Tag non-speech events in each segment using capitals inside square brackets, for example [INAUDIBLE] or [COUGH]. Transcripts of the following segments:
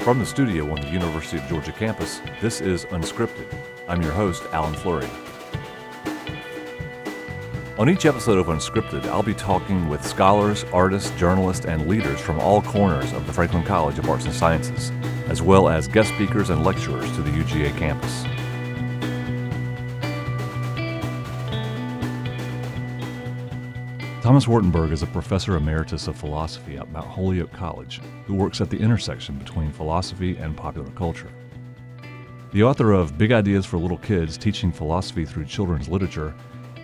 From the studio on the University of Georgia campus, this is Unscripted. I'm your host, Alan Flurry. On each episode of Unscripted, I'll be talking with scholars, artists, journalists, and leaders from all corners of the Franklin College of Arts and Sciences, as well as guest speakers and lecturers to the UGA campus. Thomas Wartenberg is a professor emeritus of philosophy at Mount Holyoke College who works at the intersection between philosophy and popular culture. The author of Big Ideas for Little Kids Teaching Philosophy Through Children's Literature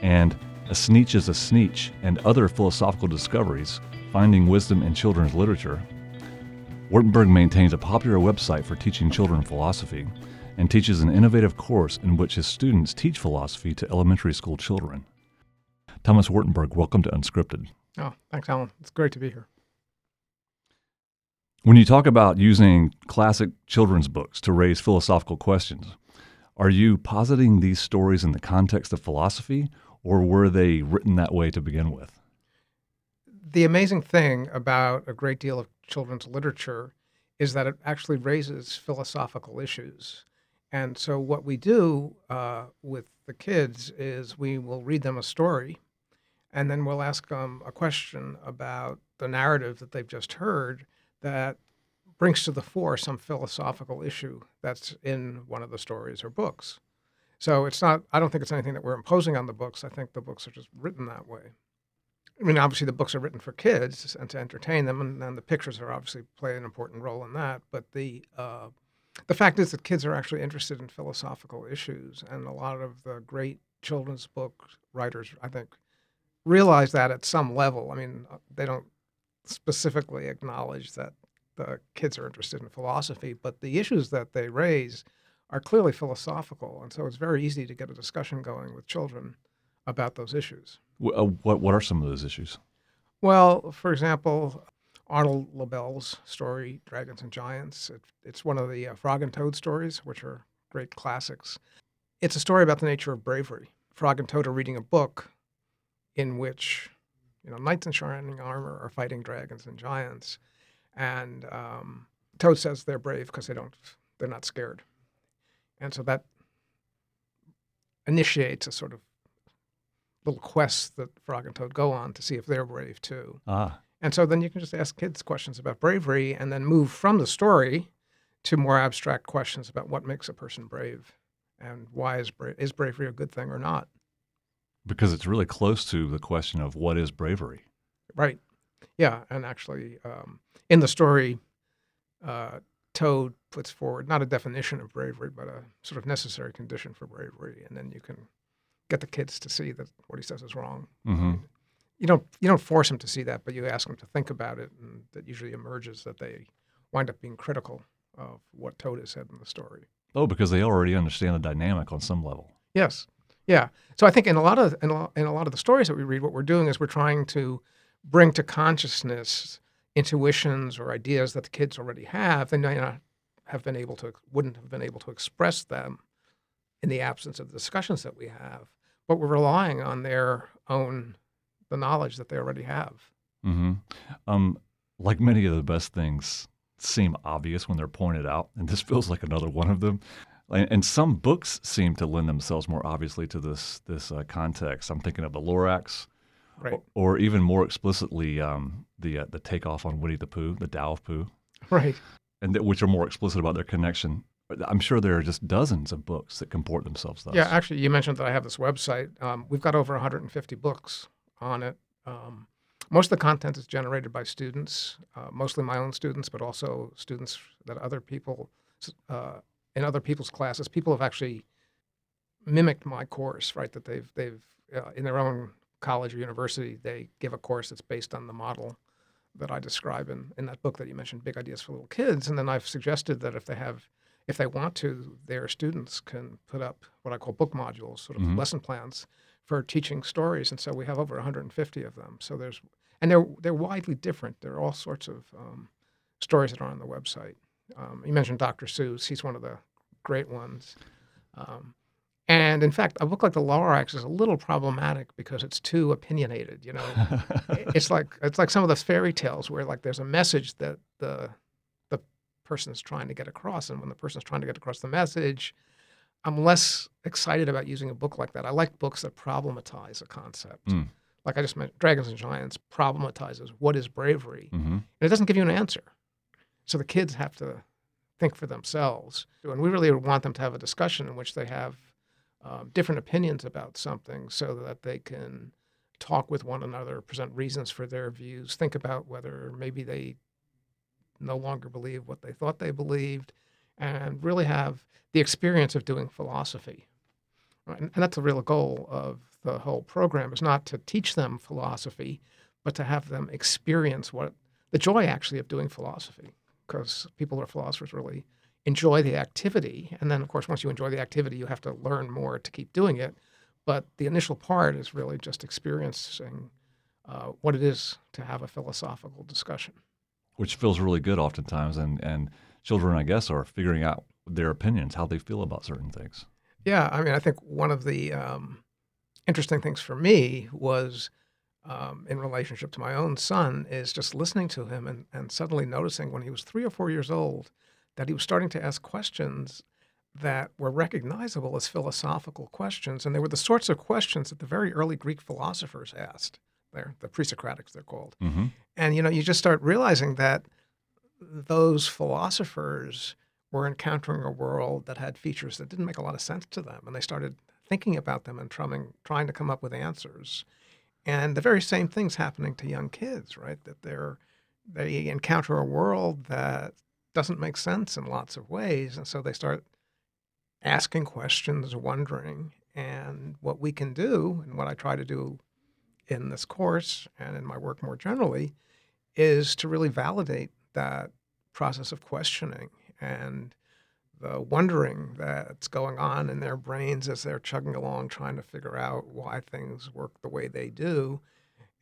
and A Sneetch is a Sneetch and Other Philosophical Discoveries Finding Wisdom in Children's Literature, Wartenberg maintains a popular website for teaching children philosophy and teaches an innovative course in which his students teach philosophy to elementary school children. Thomas Wartenberg, welcome to Unscripted. Oh, thanks, Alan. It's great to be here. When you talk about using classic children's books to raise philosophical questions, are you positing these stories in the context of philosophy, or were they written that way to begin with? The amazing thing about a great deal of children's literature is that it actually raises philosophical issues. And so, what we do uh, with the kids is we will read them a story and then we'll ask them a question about the narrative that they've just heard that brings to the fore some philosophical issue that's in one of the stories or books. So it's not, I don't think it's anything that we're imposing on the books. I think the books are just written that way. I mean, obviously, the books are written for kids and to entertain them, and, and the pictures are obviously play an important role in that. But the uh, the fact is that kids are actually interested in philosophical issues, and a lot of the great children's book writers, I think, realize that at some level. I mean, uh, they don't specifically acknowledge that the kids are interested in philosophy, but the issues that they raise are clearly philosophical, and so it's very easy to get a discussion going with children about those issues. Uh, what what are some of those issues? Well, for example, Arnold Lobel's story "Dragons and Giants." It, it's one of the uh, Frog and Toad stories, which are great classics. It's a story about the nature of bravery. Frog and Toad are reading a book in which you know knights in shining armor are fighting dragons and giants, and um, Toad says they're brave because they don't they're not scared, and so that initiates a sort of little quest that Frog and Toad go on to see if they're brave too. Ah. And so then you can just ask kids questions about bravery and then move from the story to more abstract questions about what makes a person brave and why is, bra- is bravery a good thing or not because it's really close to the question of what is bravery. Right. Yeah, and actually, um, in the story, uh, Toad puts forward not a definition of bravery, but a sort of necessary condition for bravery, and then you can get the kids to see that what he says is wrong. Mm-hmm. You don't you don't force them to see that, but you ask them to think about it, and that usually emerges that they wind up being critical of what Toad has said in the story. Oh, because they already understand the dynamic on some level. Yes. Yeah. So I think in a lot of in a, in a lot of the stories that we read, what we're doing is we're trying to bring to consciousness intuitions or ideas that the kids already have. They may not have been able to wouldn't have been able to express them in the absence of the discussions that we have. But we're relying on their own the knowledge that they already have. Mm-hmm. Um, like many of the best things seem obvious when they're pointed out, and this feels like another one of them. And some books seem to lend themselves more obviously to this this uh, context. I'm thinking of the Lorax, right. or, or, even more explicitly um, the uh, the takeoff on Winnie the Pooh, the Tao of Pooh, right, and th- which are more explicit about their connection. I'm sure there are just dozens of books that comport themselves thus. Yeah, actually, you mentioned that I have this website. Um, we've got over 150 books on it. Um, most of the content is generated by students, uh, mostly my own students, but also students that other people uh, in other people's classes. People have actually mimicked my course, right? That they've they've uh, in their own college or university they give a course that's based on the model that I describe in, in that book that you mentioned, Big Ideas for Little Kids. And then I've suggested that if they have, if they want to, their students can put up what I call book modules, sort of mm-hmm. lesson plans for teaching stories. And so we have over 150 of them. So there's, and they're they're widely different. There are all sorts of um, stories that are on the website. Um, you mentioned Dr. Seuss; he's one of the great ones. Um, and in fact, a book like The Lorax is a little problematic because it's too opinionated. You know, [LAUGHS] it's like it's like some of those fairy tales where like there's a message that the the person is trying to get across. And when the person is trying to get across the message, I'm less excited about using a book like that. I like books that problematize a concept. Mm. Like I just mentioned, Dragons and Giants problematizes what is bravery, hmm and it doesn't give you an answer. So the kids have to think for themselves. And we really want them to have a discussion in which they have um, different opinions about something so that they can talk with one another, present reasons for their views, think about whether maybe they no longer believe what they thought they believed, and really have the experience of doing philosophy. And, and that's the real goal of the whole program is not to teach them philosophy, but to have them experience what the joy actually of doing philosophy. Because people who are philosophers really enjoy the activity. And then, of course, once you enjoy the activity, you have to learn more to keep doing it. But the initial part is really just experiencing uh, what it is to have a philosophical discussion. Which feels really good oftentimes, and and children, I guess, are figuring out their opinions, how they feel about certain things. Yeah, I mean, I think one of the um, interesting things for me was um, in relationship to my own son is just listening to him and, and suddenly noticing when he was three or four years old that he was starting to ask questions that were recognizable as philosophical questions. And they were the sorts of questions that the very early Greek philosophers asked. They're the pre-Socratics, they're called. hmm And you know, you just start realizing that those philosophers were encountering a world that had features that didn't make a lot of sense to them, and they started thinking about them and trying trying to come up with answers. And the very same things happening to young kids, right? That they're they encounter a world that doesn't make sense in lots of ways, and so they start asking questions, wondering. And what we can do, and what I try to do in this course and in my work more generally, is to really validate that process of questioning and the wondering that's going on in their brains as they're chugging along trying to figure out why things work the way they do.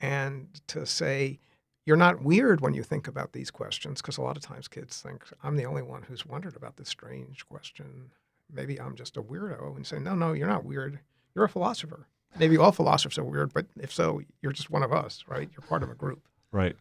And to say, you're not weird when you think about these questions, because a lot of times kids think, I'm the only one who's wondered about this strange question. Maybe I'm just a weirdo. And say, no, no, you're not weird. You're a philosopher. Maybe all philosophers are weird, but if so, you're just one of us, right? You're part of a group. Right.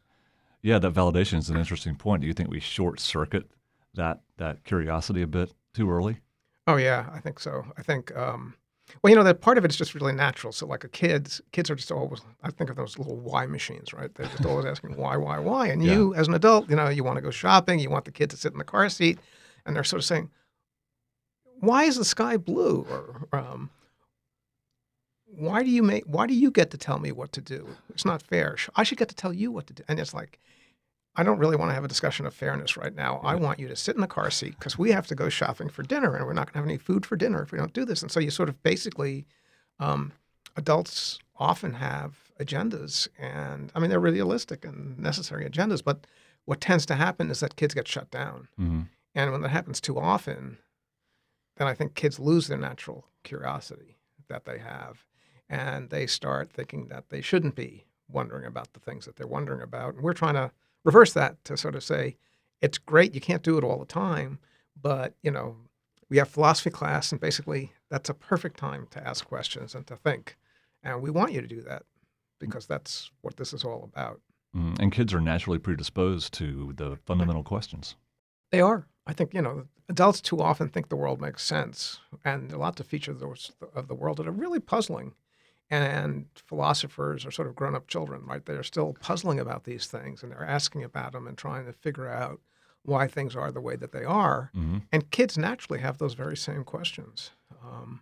Yeah, that validation is an interesting point. Do you think we short circuit that that curiosity a bit too early? Oh yeah, I think so. I think um, well, you know, that part of it's just really natural. So like a kids, kids are just always. I think of those little why machines, right? They're just always asking [LAUGHS] why, why, why. And Yeah. you, as an adult, you know, you want to go shopping. You want the kid to sit in the car seat, and they're sort of saying, "Why is the sky blue?" Or um, "Why do you make? Why do you get to tell me what to do? It's not fair. I should get to tell you what to do." And it's like. I don't really want to have a discussion of fairness right now. I want you to sit in the car seat because we have to go shopping for dinner and we're not going to have any food for dinner if we don't do this. And so you sort of basically, um, adults often have agendas, and I mean, they're realistic and necessary agendas, but what tends to happen is that kids get shut down. hmm And when that happens too often, then I think kids lose their natural curiosity that they have. And they start thinking that they shouldn't be wondering about the things that they're wondering about. And we're trying to reverse that to sort of say, it's great, you can't do it all the time, but, you know, we have philosophy class, and basically that's a perfect time to ask questions and to think. And we want you to do that because that's what this is all about. hmm And kids are naturally predisposed to the fundamental questions. They are. I think you know adults too often think the world makes sense, and there are lots of features of the world that are really puzzling. And philosophers are sort of grown-up children, right? They're still puzzling about these things, and they're asking about them and trying to figure out why things are the way that they are. hmm And kids naturally have those very same questions. Um,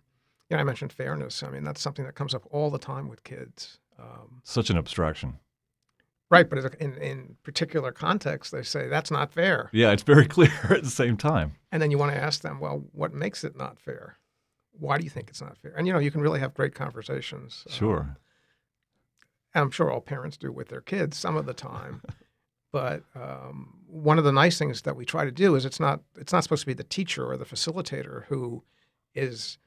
you know, I mentioned fairness. I mean, that's something that comes up all the time with kids. Um, Such an abstraction. right, but in, in particular contexts, they say that's not fair. Yeah, it's very [LAUGHS] clear at the same time. And then you want to ask them, well, what makes it not fair? Why do you think it's not fair? And you know, you can really have great conversations. um, Sure. and I'm sure all parents do with their kids some of the time. [LAUGHS] but um, one of the nice things that we try to do is it's not it's not supposed to be the teacher or the facilitator who is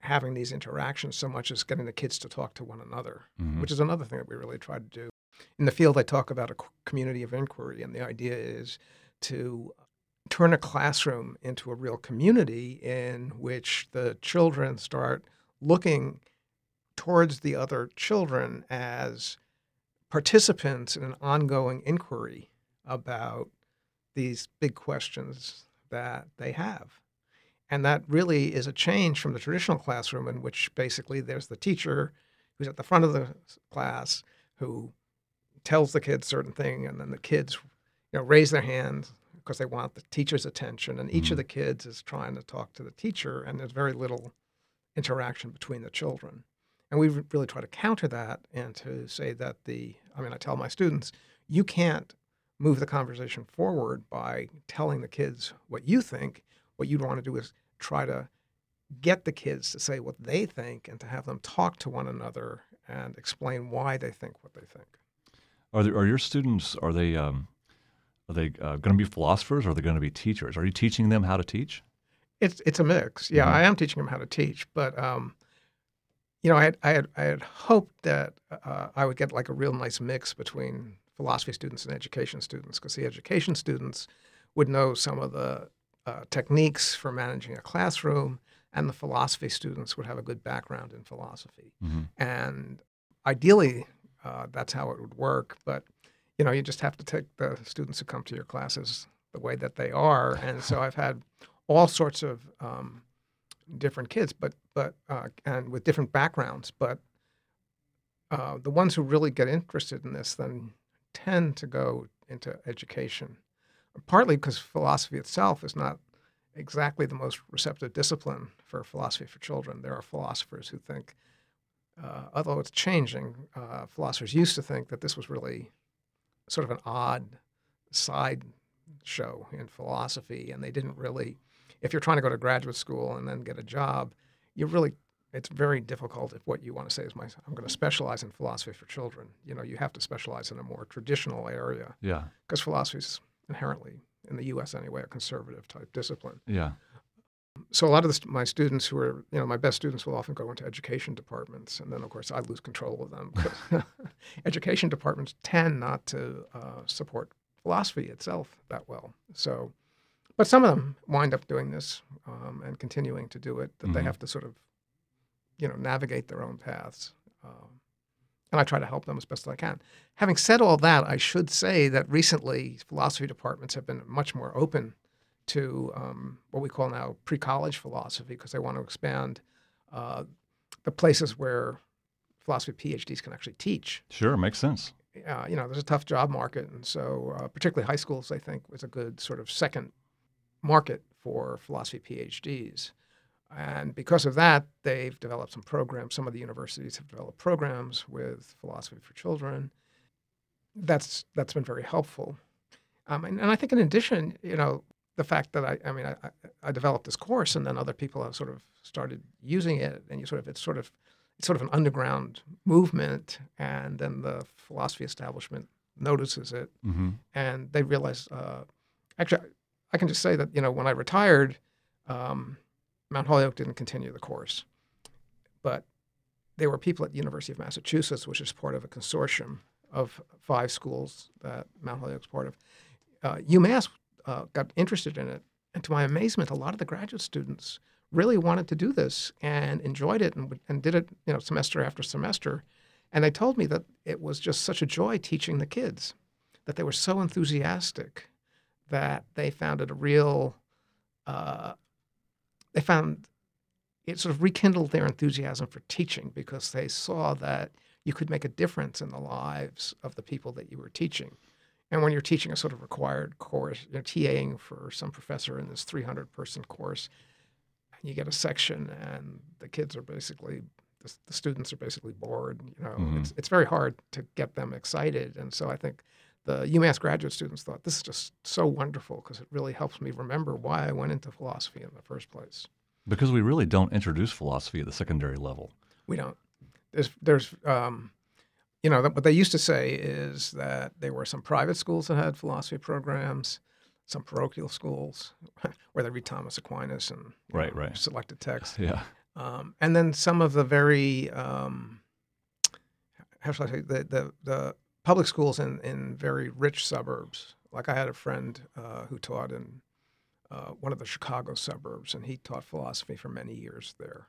having these interactions so much as getting the kids to talk to one another, Mhm. which is another thing that we really try to do. In the field, I talk about a community of inquiry, and the idea is to turn a classroom into a real community in which the children start looking towards the other children as participants in an ongoing inquiry about these big questions that they have. And that really is a change from the traditional classroom in which basically there's the teacher who's at the front of the class who tells the kids certain thing and then the kids you know raise their hands because they want the teacher's attention and each Mhm. of the kids is trying to talk to the teacher and there's very little interaction between the children. And we really try to counter that and to say that the I mean I tell my students you can't move the conversation forward by telling the kids what you think. What you'd want to do is try to get the kids to say what they think and to have them talk to one another and explain why they think what they think. Are there, are your students are they um, are they uh, going to be philosophers or are they going to be teachers? Are you teaching them how to teach? It's it's a mix. Yeah, Mhm. I am teaching them how to teach, but um, you know, I had, I had I had hoped that uh, I would get like a real nice mix between philosophy students and education students, because the education students would know some of the uh, techniques for managing a classroom, and the philosophy students would have a good background in philosophy. Mhm. And ideally, uh, that's how it would work. But you know, you just have to take the students who come to your classes the way that they are. And so I've had all sorts of um, different kids, but but uh, and with different backgrounds. But uh, the ones who really get interested in this then tend to go into education, partly because philosophy itself is not exactly the most receptive discipline for philosophy for children. There are philosophers who think, uh, although it's changing, uh, philosophers used to think that this was really sort of an odd side show in philosophy, and they didn't really. If you're trying to go to graduate school and then get a job, you really it's very difficult if what you want to say is my I'm going to specialize in philosophy for children. You know, you have to specialize in a more traditional area Yeah, because philosophy is inherently, in the U.S. anyway, a conservative type discipline. yeah, So a lot of the, my students who are, you know, my best students will often go into education departments, and then of course I lose control of them. [LAUGHS] education departments tend not to uh, support philosophy itself that well. So, but some of them wind up doing this um, and continuing to do it. That they Mhm. have to sort of, you know, navigate their own paths. Um, and I try to help them as best as I can. Having said all that, I should say that recently philosophy departments have been much more open to um, what we call now pre-college philosophy because they want to expand uh, the places where philosophy PhDs can actually teach. sure, makes sense. Uh, you know, there's a tough job market, and so uh, particularly high schools, I think, was a good sort of second market for philosophy PhDs. And because of that, they've developed some programs. Some of the universities have developed programs with philosophy for children. That's that's been very helpful. Um, and, and I think in addition, you know, the fact that I, I mean, I, I- developed this course, and then other people have sort of started using it, and you sort of it's sort of it's sort of an underground movement, and then the philosophy establishment notices it, hmm and they realize. Uh, actually, I can just say that you know when I retired, um, Mount Holyoke didn't continue the course, but there were people at the University of Massachusetts, which is part of a consortium of five schools that Mount Holyoke's part of. Uh, UMass uh, got interested in it, and to my amazement, a lot of the graduate students really wanted to do this and enjoyed it and, and did it, you know, semester after semester. And they told me that it was just such a joy teaching the kids, that they were so enthusiastic that they found it a real, uh, they found it sort of rekindled their enthusiasm for teaching because they saw that you could make a difference in the lives of the people that you were teaching. And when you're teaching a sort of required course, you're TAing for some professor in this 300 person course, and you get a section, and the kids are basically, the, the students are basically bored. You know, Mhm. it's, it's very hard to get them excited. And so I think the UMass graduate students thought this is just so wonderful because it really helps me remember why I went into philosophy in the first place. Because we really don't introduce philosophy at the secondary level. We don't. There's, there's, um, you know, what they used to say is that there were some private schools that had philosophy programs, some parochial schools [LAUGHS] where they read Thomas Aquinas and Right, know, right. selected texts. Yeah, um, and then some of the very, um, how shall I say, the the, the public schools in in very rich suburbs. Like I had a friend uh, who taught in uh, one of the Chicago suburbs, and he taught philosophy for many years there.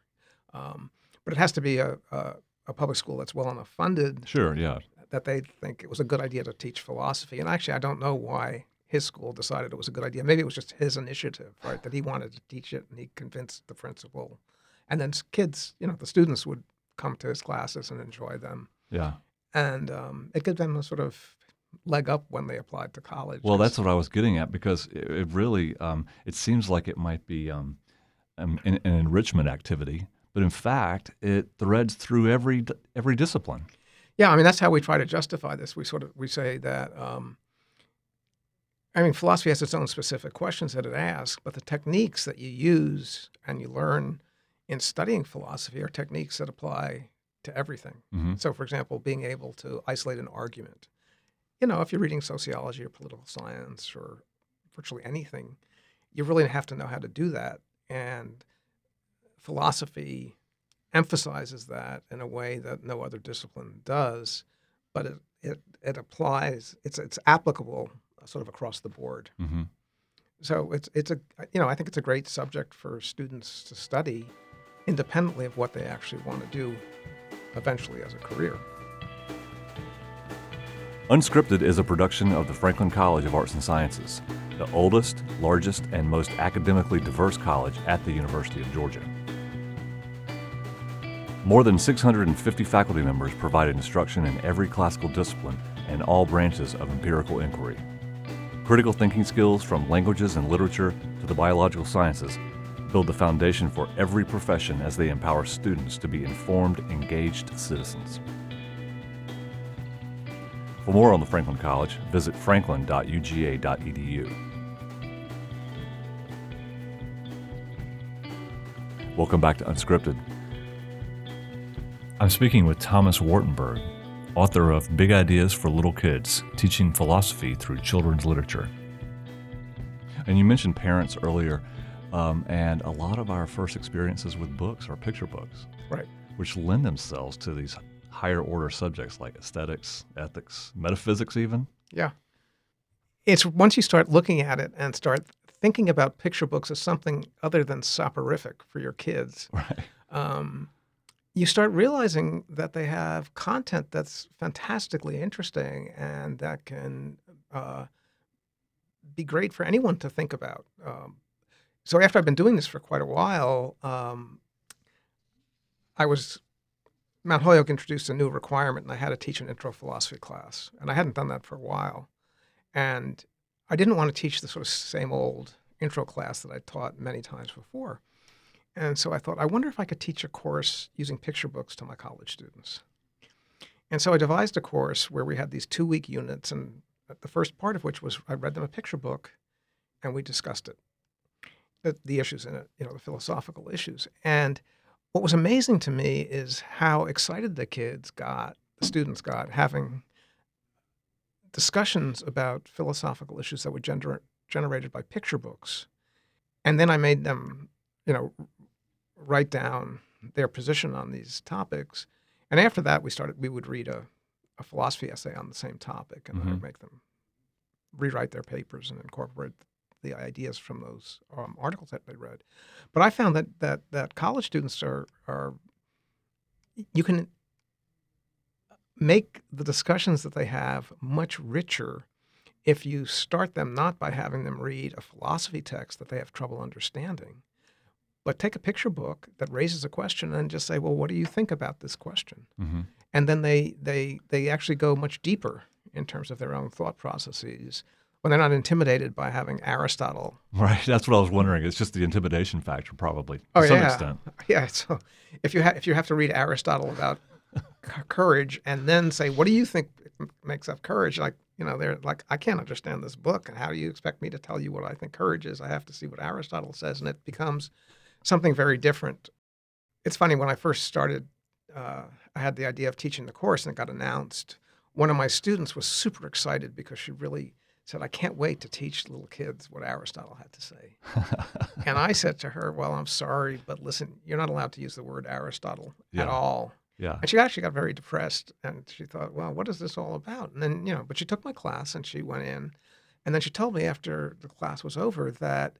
Um, but it has to be a, a, a public school that's well enough funded sure, yeah. that they think it was a good idea to teach philosophy. And actually, I don't know why his school decided it was a good idea. Maybe it was just his initiative, right? That he wanted to teach it, and he convinced the principal. And then kids, you know, the students would come to his classes and enjoy them. Yeah. And um, it gave them a sort of leg up when they applied to college. Well, that's what I was getting at because it, it really um, it seems like it might be um, an, an, enrichment activity, but in fact, it threads through every every discipline. Yeah, I mean that's how we try to justify this. We sort of we say that. Um, I mean, philosophy has its own specific questions that it asks, but the techniques that you use and you learn in studying philosophy are techniques that apply to everything. Mm-hmm. So, for example, being able to isolate an argument you know, if you're reading sociology or political science or virtually anything, you really have to know how to do that. And philosophy emphasizes that in a way that no other discipline does, but it, it, it applies, it's, it's applicable sort of across the board. Mm-hmm. So it's, it's a, you know, I think it's a great subject for students to study independently of what they actually want to do eventually as a career. Unscripted is a production of the Franklin College of Arts and Sciences, the oldest, largest, and most academically diverse college at the University of Georgia. More than 650 faculty members provide instruction in every classical discipline and all branches of empirical inquiry. Critical thinking skills from languages and literature to the biological sciences build the foundation for every profession as they empower students to be informed, engaged citizens. For more on the Franklin College, visit franklin.uga.edu. Welcome back to Unscripted. I'm speaking with Thomas Wartenberg, author of Big Ideas for Little Kids Teaching Philosophy Through Children's Literature. And you mentioned parents earlier, um, and a lot of our first experiences with books are picture books. Right. Which lend themselves to these higher order subjects like aesthetics, ethics, metaphysics, even. Yeah. It's once you start looking at it and start thinking about picture books as something other than soporific for your kids, [LAUGHS] right. um, you start realizing that they have content that's fantastically interesting and that can uh, be great for anyone to think about. Um, so after I've been doing this for quite a while, um, I was Mount Holyoke introduced a new requirement, and I had to teach an intro philosophy class, and I hadn't done that for a while, and I didn't want to teach the sort of same old intro class that I taught many times before, and so I thought, I wonder if I could teach a course using picture books to my college students, and so I devised a course where we had these two-week units, and the first part of which was I read them a picture book, and we discussed it, the, the issues in it, you know, the philosophical issues, and what was amazing to me is how excited the kids got, the students got, having discussions about philosophical issues that were gener- generated by picture books. And then I made them, you know, write down their position on these topics. And after that, we started, we would read a, a philosophy essay on the same topic and mm-hmm. I would make them rewrite their papers and incorporate the ideas from those um, articles that they read. But I found that that that college students are are you can make the discussions that they have much richer if you start them not by having them read a philosophy text that they have trouble understanding, but take a picture book that raises a question and just say, "Well, what do you think about this question?" Mm-hmm. And then they they they actually go much deeper in terms of their own thought processes when they're not intimidated by having Aristotle. Right. [LAUGHS] That's what I was wondering. It's just the intimidation factor, probably to oh, some yeah. extent. [LAUGHS] Yeah. So if you ha- if you have to read Aristotle about [LAUGHS] courage and then say, "What do you think makes up courage?" Like you know, they're like, "I can't understand this book, and how do you expect me to tell you what I think courage is? I have to see what Aristotle says," and it becomes something very different. It's funny when I first started. Uh, I had the idea of teaching the course, and it got announced. One of my students was super excited because she really said, I can't wait to teach little kids what Aristotle had to say. [LAUGHS] and I said to her, Well, I'm sorry, but listen, you're not allowed to use the word Aristotle yeah. at all. Yeah. And she actually got very depressed and she thought, Well, what is this all about? And then, you know, but she took my class and she went in. And then she told me after the class was over that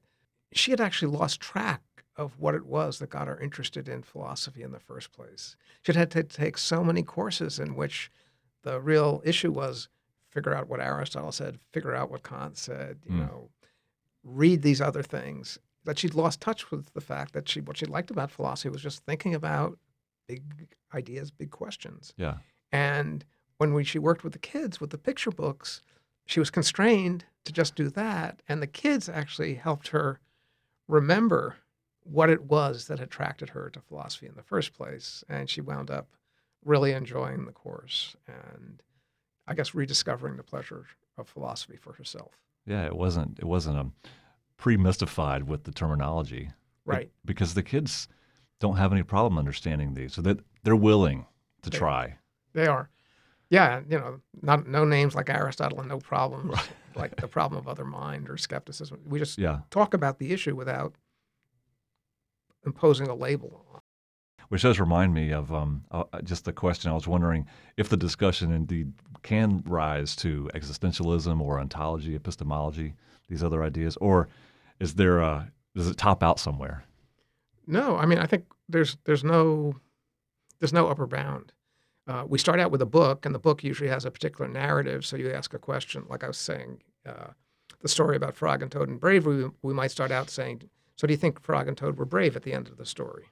she had actually lost track of what it was that got her interested in philosophy in the first place. She'd had to take so many courses in which the real issue was figure out what Aristotle said, figure out what Kant said, you Mm. know, read these other things. That she'd lost touch with the fact that she what she liked about philosophy was just thinking about big ideas, big questions. Yeah. And when we, she worked with the kids with the picture books, she was constrained to just do that. And the kids actually helped her remember what it was that attracted her to philosophy in the first place. And she wound up really enjoying the course and I guess rediscovering the pleasure of philosophy for herself. Yeah. It wasn't. It wasn't a pre-mystified with the terminology. Right. because the kids don't have any problem understanding these, so that they're willing to They- try. They are. Yeah, you know, not no names like Aristotle and no problems like the problem of other mind or skepticism. We just [LAUGHS] Yeah. talk about the issue without imposing a label on. Which does remind me of um, uh, just the question. I was wondering if the discussion indeed can rise to existentialism or ontology, epistemology, these other ideas, or is there a does it top out somewhere? No, I mean, I think there's there's no there's no upper bound. Uh, we start out with a book, and the book usually has a particular narrative. So you ask a question, like I was saying, uh, the story about Frog and Toad and bravery. We, we might start out saying, "So do you think Frog and Toad were brave at the end of the story?"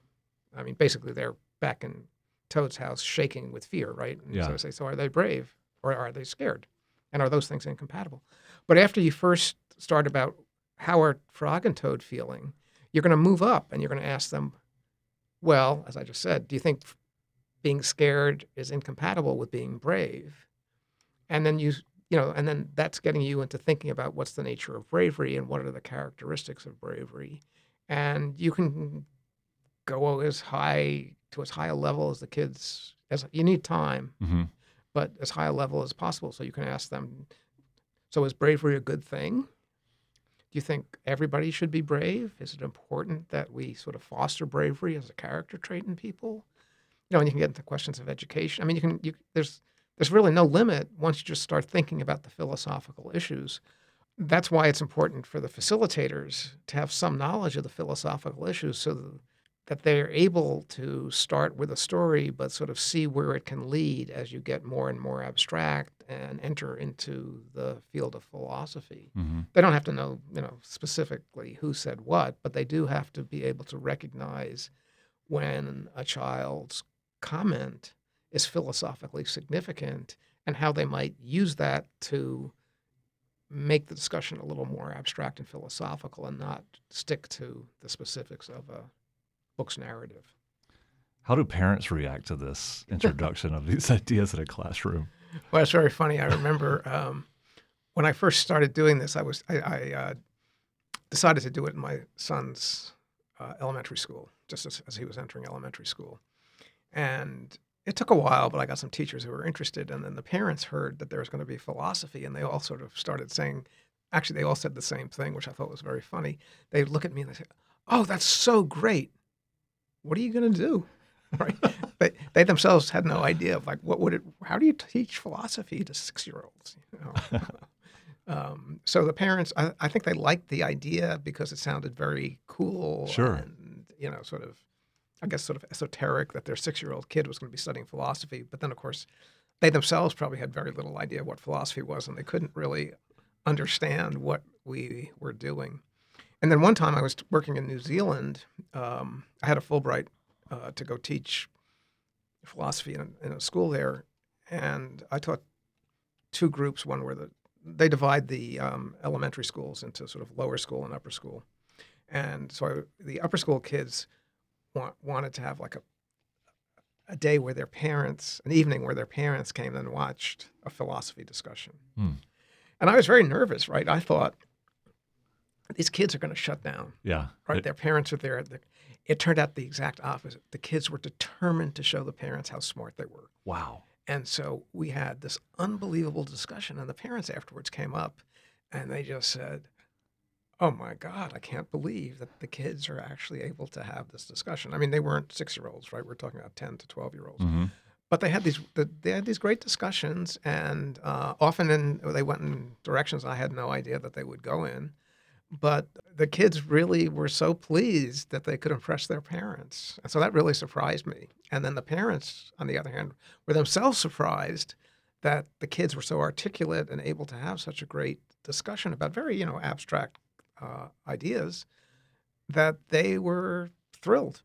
I mean, basically, they're back in Toad's house, shaking with fear, right? And Yeah. So I say, "So are they brave, or are they scared? And are those things incompatible?" But after you first start about how are Frog and Toad feeling, you're going to move up and you're going to ask them, well, as I just said, do you think being scared is incompatible with being brave? And then you, you know, and then that's getting you into thinking about what's the nature of bravery and what are the characteristics of bravery. And you can go as high to as high a level as the kids as you need time, hmm but as high a level as possible. So you can ask them, so is bravery a good thing? Do you think everybody should be brave? Is it important that we sort of foster bravery as a character trait in people? You know, and you can get into questions of education. I mean, you can. You, there's there's really no limit once you just start thinking about the philosophical issues. That's why it's important for the facilitators to have some knowledge of the philosophical issues, so that, they're able to start with a story, but sort of see where it can lead as you get more and more abstract and enter into the field of philosophy. Hmm they don't have to know, you know, specifically who said what, but they do have to be able to recognize when a child's comment is philosophically significant and how they might use that to make the discussion a little more abstract and philosophical and not stick to the specifics of a book's narrative. How do parents react to this introduction of these [LAUGHS] ideas in a classroom? Well, it's very funny. I remember um, when I first started doing this, I was I, I uh, decided to do it in my son's uh, elementary school, just as, as he was entering elementary school, and it took a while, but I got some teachers who were interested, and then the parents heard that there was going to be philosophy, and they all sort of started saying, actually, they all said the same thing, which I thought was very funny. They look at me and they say, "Oh, that's so great! What are you going to do?" [LAUGHS] right? They, they themselves had no idea of like what would it? How do you teach philosophy to six year olds? You know? [LAUGHS] [LAUGHS] um, so the parents, I, I think they liked the idea because it sounded very cool. Sure. And you know, sort of, I guess, sort of esoteric that their six year old kid was going to be studying philosophy. But then, of course, they themselves probably had very little idea what philosophy was, and they couldn't really understand what we were doing. And then one time I was working in New Zealand. Um, I had a Fulbright uh, to go teach philosophy in a, in a school there, and I taught two groups. One where the they divide the um, elementary schools into sort of lower school and upper school, and so I, the upper school kids want, wanted to have like a a day where their parents, an evening where their parents came and watched a philosophy discussion. Hmm. And I was very nervous, right? I thought these kids are going to shut down Yeah. right? It- Their parents are there. It turned out the exact opposite. The kids were determined to show the parents how smart they were. wow. And so we had this unbelievable discussion, and the parents afterwards came up and they just said, Oh my God, I can't believe that the kids are actually able to have this discussion. I mean, they weren't six year olds, right? We're talking about 10 to 12 year olds. hmm But they had these they had these great discussions, and uh, often in, they went in directions I had no idea that they would go in. But the kids really were so pleased that they could impress their parents, and so that really surprised me. And then the parents, on the other hand, were themselves surprised that the kids were so articulate and able to have such a great discussion about very, you know, abstract uh, ideas that they were thrilled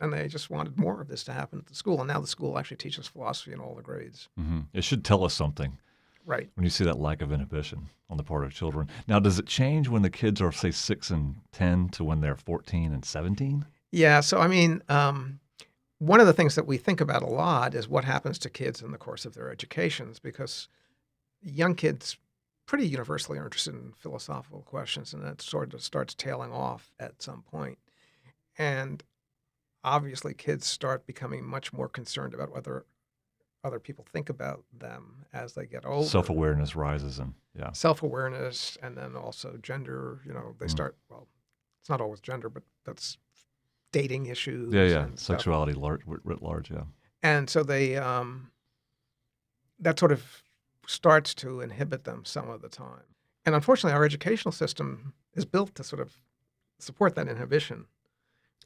and they just wanted more of this to happen at the school. And now the school actually teaches philosophy in all the grades. hmm It should tell us something Right. when you see that lack of inhibition on the part of children. Now, does it change when the kids are, say, six and 10 to when they're 14 and 17? Yeah. So, I mean, um, one of the things that we think about a lot is what happens to kids in the course of their educations because young kids pretty universally are interested in philosophical questions and that sort of starts tailing off at some point. And obviously, kids start becoming much more concerned about whether other people think about them as they get older. Self awareness rises, and yeah. self awareness, and then also gender. You know, they Mm. start. Well, it's not always gender, but that's dating issues. Yeah, yeah. Sexuality lar- writ writ large, yeah. And so they um, that sort of starts to inhibit them some of the time. And unfortunately, our educational system is built to sort of support that inhibition.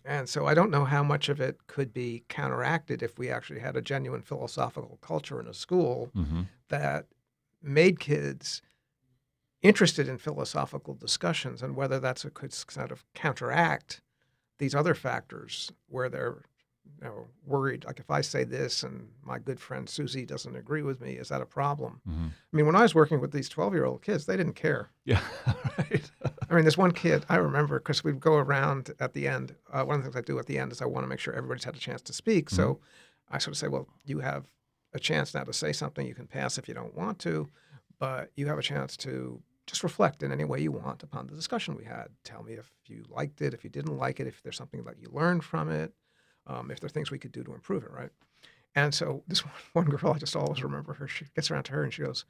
And so I don't know how much of it could be counteracted if we actually had a genuine philosophical culture in a school hmm that made kids interested in philosophical discussions and whether that's a could kind of counteract these other factors where they're you know worried like if i say this and my good friend susie doesn't agree with me is that a problem? Hmm i mean when i was working with these 12 year old kids they didn't care. Yeah, [LAUGHS] right. i mean there's one kid i remember because we'd go around at the end uh, one of the things i do at the end is i want to make sure everybody's had a chance to speak. So i sort of say well you have a chance now to say something. You can pass if you don't want to but you have a chance to just reflect in any way you want upon the discussion we had. Tell me if you liked it if you didn't like it if there's something that you learned from it um, if there are things we could do to improve it right and so this one, [LAUGHS] one girl i just always remember her she gets around to her and she goes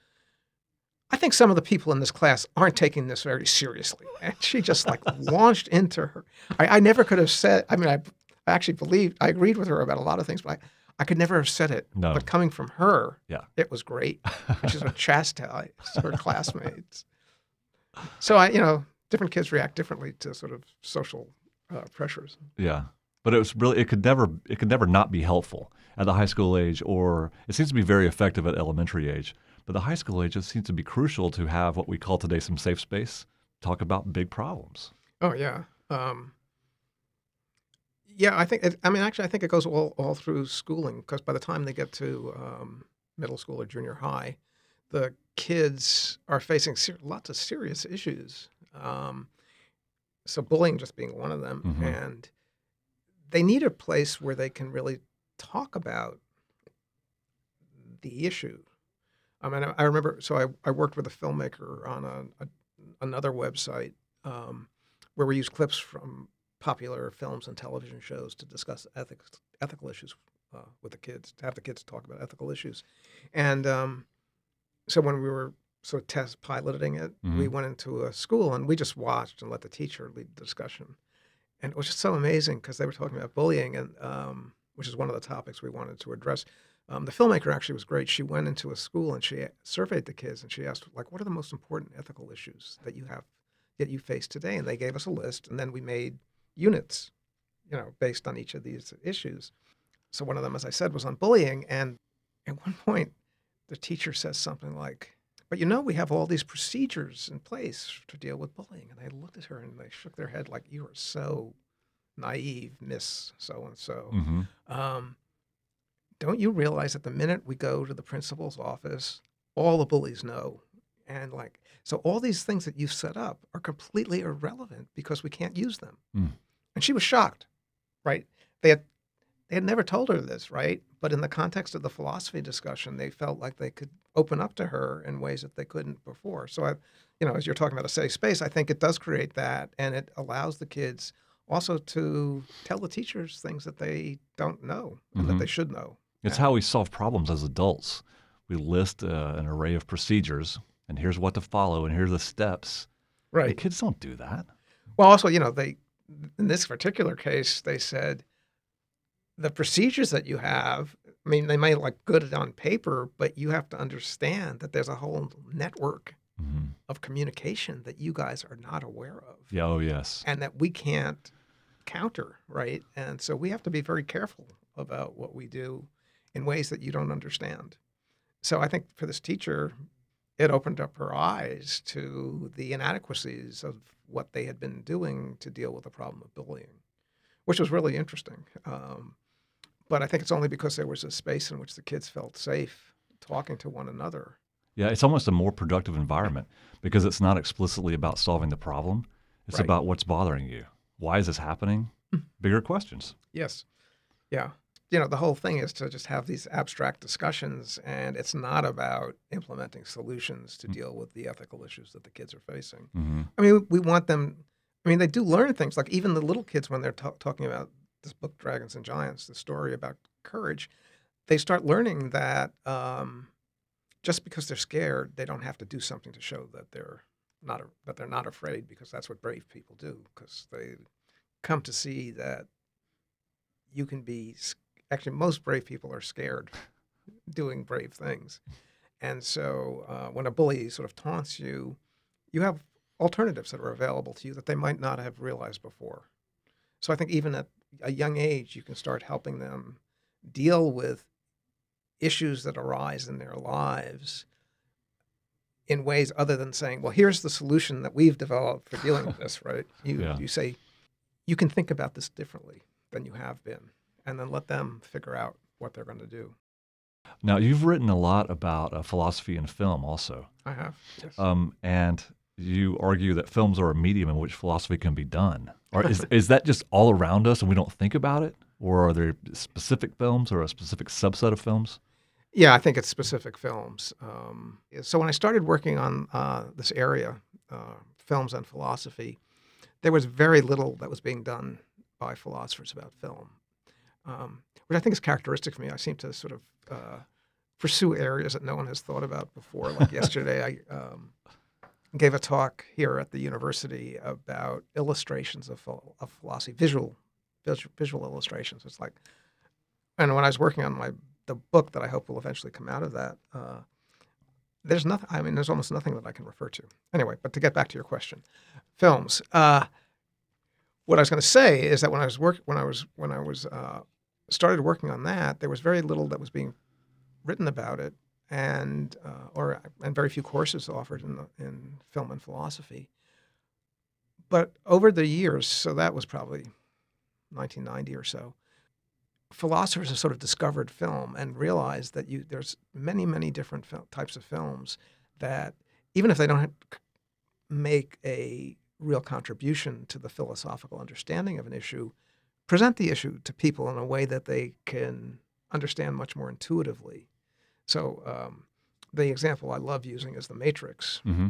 I think some of the people in this class aren't taking this very seriously. [LAUGHS] And she just like launched into her. I, I never could have said, I mean, I, I actually believed, I agreed with her about a lot of things, but I, I could never have said it. No. But coming from her, Yeah. it was great. [LAUGHS] She's would chastise her classmates. So I, you know, different kids react differently to sort of social uh, pressures. Yeah, but it was really it could never it could never not be helpful at the high school age, or it seems to be very effective at elementary age. But the high school age it seems to be crucial to have what we call today some safe space. Talk about big problems. Oh yeah. Um, yeah, I think. It, I mean, actually, I think it goes all all through schooling because by the time they get to um, middle school or junior high, the kids are facing ser- lots of serious issues. Um, so bullying just being one of them, Mhm. and they need a place where they can really talk about the issue. I mean, I, remember. So I, I worked with a filmmaker on a, a another website um, where we use clips from popular films and television shows to discuss ethics, ethical issues uh, with the kids, to have the kids talk about ethical issues. And um, so when we were sort of test piloting it, we Mhm. went into a school and we just watched and let the teacher lead the discussion. And it was just so amazing because they were talking about bullying, and um, which is one of the topics we wanted to address. Um, the filmmaker actually was great. She went into a school and she surveyed the kids and she asked, like, what are the most important ethical issues that you have that you face today? And they gave us a list, and then we made units, you know, based on each of these issues. So one of them, as I said, was on bullying. And at one point, the teacher says something like, "But you know, we have all these procedures in place to deal with bullying." And they looked at her and they shook their head like, "You are so naive, Miss So and So." don't you realize that the minute we go to the principal's office, all the bullies know? And like, so all these things that you've set up are completely irrelevant because we can't use them. Mm. And she was shocked, right? They had, they had never told her this, right? But in the context of the philosophy discussion, they felt like they could open up to her in ways that they couldn't before. So I, you know, as you're talking about a safe space, I think it does create that, and it allows the kids also to tell the teachers things that they don't know and that Mhm. they should know. It's Yeah. how we solve problems as adults. We list uh, an array of procedures, and here's what to follow, and here's the steps. Right. The Right. kids don't do that. Well, also, you know, they in this particular case, they said the procedures that you have. I mean, they may look good on paper, but you have to understand that there's a whole network hmm of communication that you guys are not aware of, Yeah. Oh, yes. and that we can't counter, right? And so we have to be very careful about what we do in ways that you don't understand. so I think for this teacher, it opened up her eyes to the inadequacies of what they had been doing to deal with the problem of bullying, which was really interesting. Um, but I think it's only because there was a space in which the kids felt safe talking to one another. Yeah, it's almost a more productive environment because it's not explicitly about solving the problem. It's Right. about what's bothering you. Why is this happening? Bigger questions. Yes. Yeah. You know, the whole thing is to just have these abstract discussions, and it's not about implementing solutions to deal with the ethical issues that the kids are facing. hmm I mean, we want them, I mean, they do learn things. Like even the little kids, when they're ta- talking about this book, Dragons and Giants, the story about courage, they start learning that um, just because they're scared, they don't have to do something to show that they're not that they're not afraid, because that's what brave people do. Because they come to see that you can be actually most brave people are scared doing brave things, and so uh, when a bully sort of taunts you, you have alternatives that are available to you that they might not have realized before. So I think even at a young age, you can start helping them deal with issues that arise in their lives in ways other than saying, "Well, here's the solution that we've developed for dealing with this." Right? [LAUGHS] You Yeah. you say you can think about this differently than you have been, and then let them figure out what they're going to do. Now, you've written a lot about uh, philosophy in film also. I have. Yes. Um, and you argue that films are a medium in which philosophy can be done. Or is, [LAUGHS] is that just all around us and we don't think about it? Or are there specific films or a specific subset of films? Yeah, I think it's specific films. Um, so when I started working on uh, this area, uh, films and philosophy, there was very little that was being done by philosophers about film, um, which I think is characteristic for me. I seem to sort of uh, pursue areas that no one has thought about before. Like [LAUGHS] yesterday, I um, gave a talk here at the university about illustrations of, of philosophy, visual, visual, visual illustrations. It's like, and when I was working on my the book that I hope will eventually come out of that, uh, there's nothing. I mean, there's almost nothing that I can refer to. Anyway, but to get back to your question, films. Uh, what I was going to say is that when I was work when I was when I was uh, started working on that, there was very little that was being written about it, and uh, or and very few courses offered in the, in film and philosophy. But over the years, so that was probably 1990 or so philosophers have sort of discovered film and realized that you there's many many different fil- types of films that even if they don't make a real contribution to the philosophical understanding of an issue present the issue to people in a way that they can understand much more intuitively so um, the example i love using is the matrix Mm-hmm.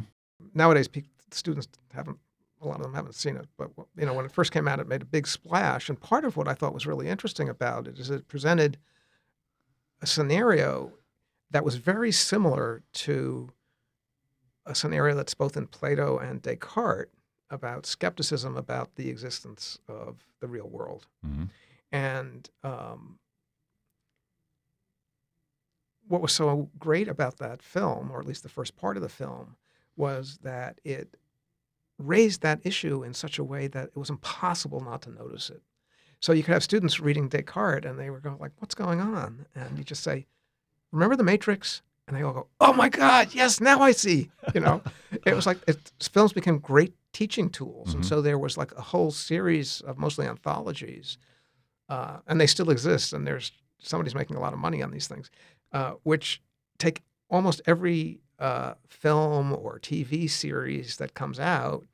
nowadays pe- students haven't a lot of them haven't seen it but you know when it first came out it made a big splash and part of what i thought was really interesting about it is it presented a scenario that was very similar to a scenario that's both in plato and descartes about skepticism about the existence of the real world Mm-hmm. and um, what was so great about that film, or at least the first part of the film, was that it raised that issue in such a way that it was impossible not to notice it. So you could have students reading Descartes and they were going like, "What's going on?" And you just say, "Remember the Matrix?" And they all go, "Oh my God, yes! Now I see." You know, it was like it, films became great teaching tools, and Mhm. so there was like a whole series of mostly anthologies, uh, and they still exist. And there's somebody's making a lot of money on these things, uh, which take almost every uh, film or TV series that comes out,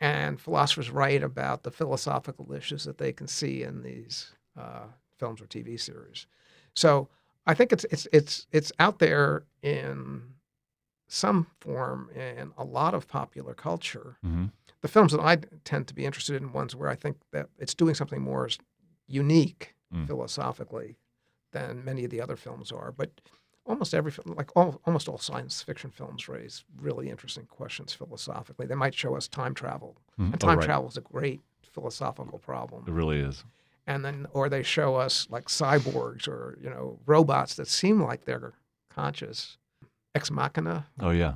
and philosophers write about the philosophical issues that they can see in these uh, films or TV series. So I think it's it's it's it's out there in some form in a lot of popular culture. Mm-hmm. The films that I tend to be interested in ones where I think that it's doing something more unique Mm. philosophically than many of the other films are. But almost every film, like all, almost all science fiction films, raise really interesting questions philosophically. They might show us time travel, mm-hmm. and oh, time travel is a great philosophical problem It really is. and then or they show us like cyborgs or you know robots that seem like they're conscious ex machina Oh, yeah.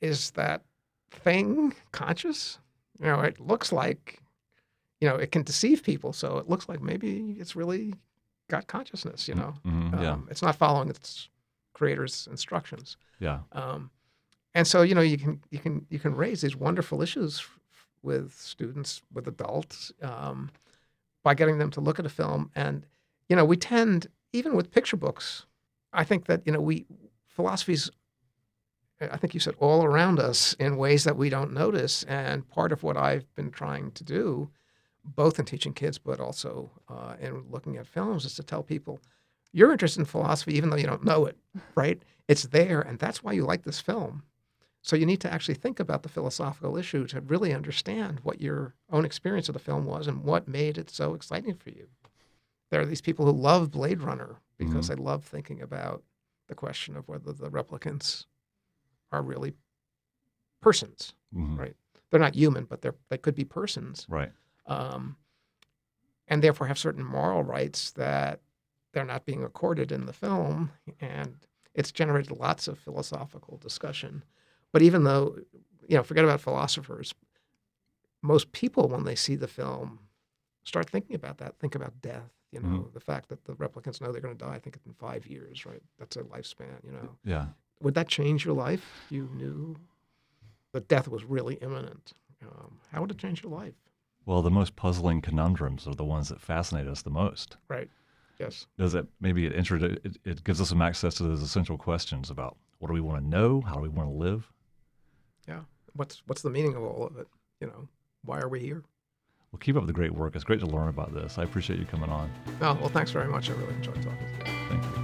is that thing conscious you know it looks like you know it can deceive people so it looks like maybe it's really got consciousness you know Mhm, yeah. um, it's not following its creator's instructions. Yeah. Um, and so you know you can you can you can raise these wonderful issues f- with students with adults um, by getting them to look at a film and you know we tend even with picture books i think that you know we philosophies i think you said all around us in ways that we don't notice and part of what i've been trying to do both in teaching kids but also uh, in looking at films is to tell people you're interested in philosophy even though you don't know it [LAUGHS] right it's there and that's why you like this film so you need to actually think about the philosophical issue to really understand what your own experience of the film was and what made it so exciting for you. There are these people who love Blade Runner because they love thinking about the question of whether the replicants are really persons. Mhm. Right. They're not human, but they're they could be persons, Right. Um, and therefore have certain moral rights that they're not being accorded in the film. And it's generated lots of philosophical discussion. But even though, you know, forget about philosophers, most people, when they see the film, start thinking about that, think about death. You know, the fact that the replicants know they're going to die, I think in five years, right? That's their lifespan, you know. Yeah. Would that change your life? You knew that death was really imminent. Um, how would it change your life? Well, the most puzzling conundrums are the ones that fascinate us the most. Right. Yes. Does it maybe it, introdu- it it gives us some access to those essential questions about what do we want to know, how do we want to live? Yeah. What's what's the meaning of all of it? You know, why are we here? Well, keep up the great work. It's great to learn about this. I appreciate you coming on. Oh, well, thanks very much. I really enjoyed talking to you. Thank you.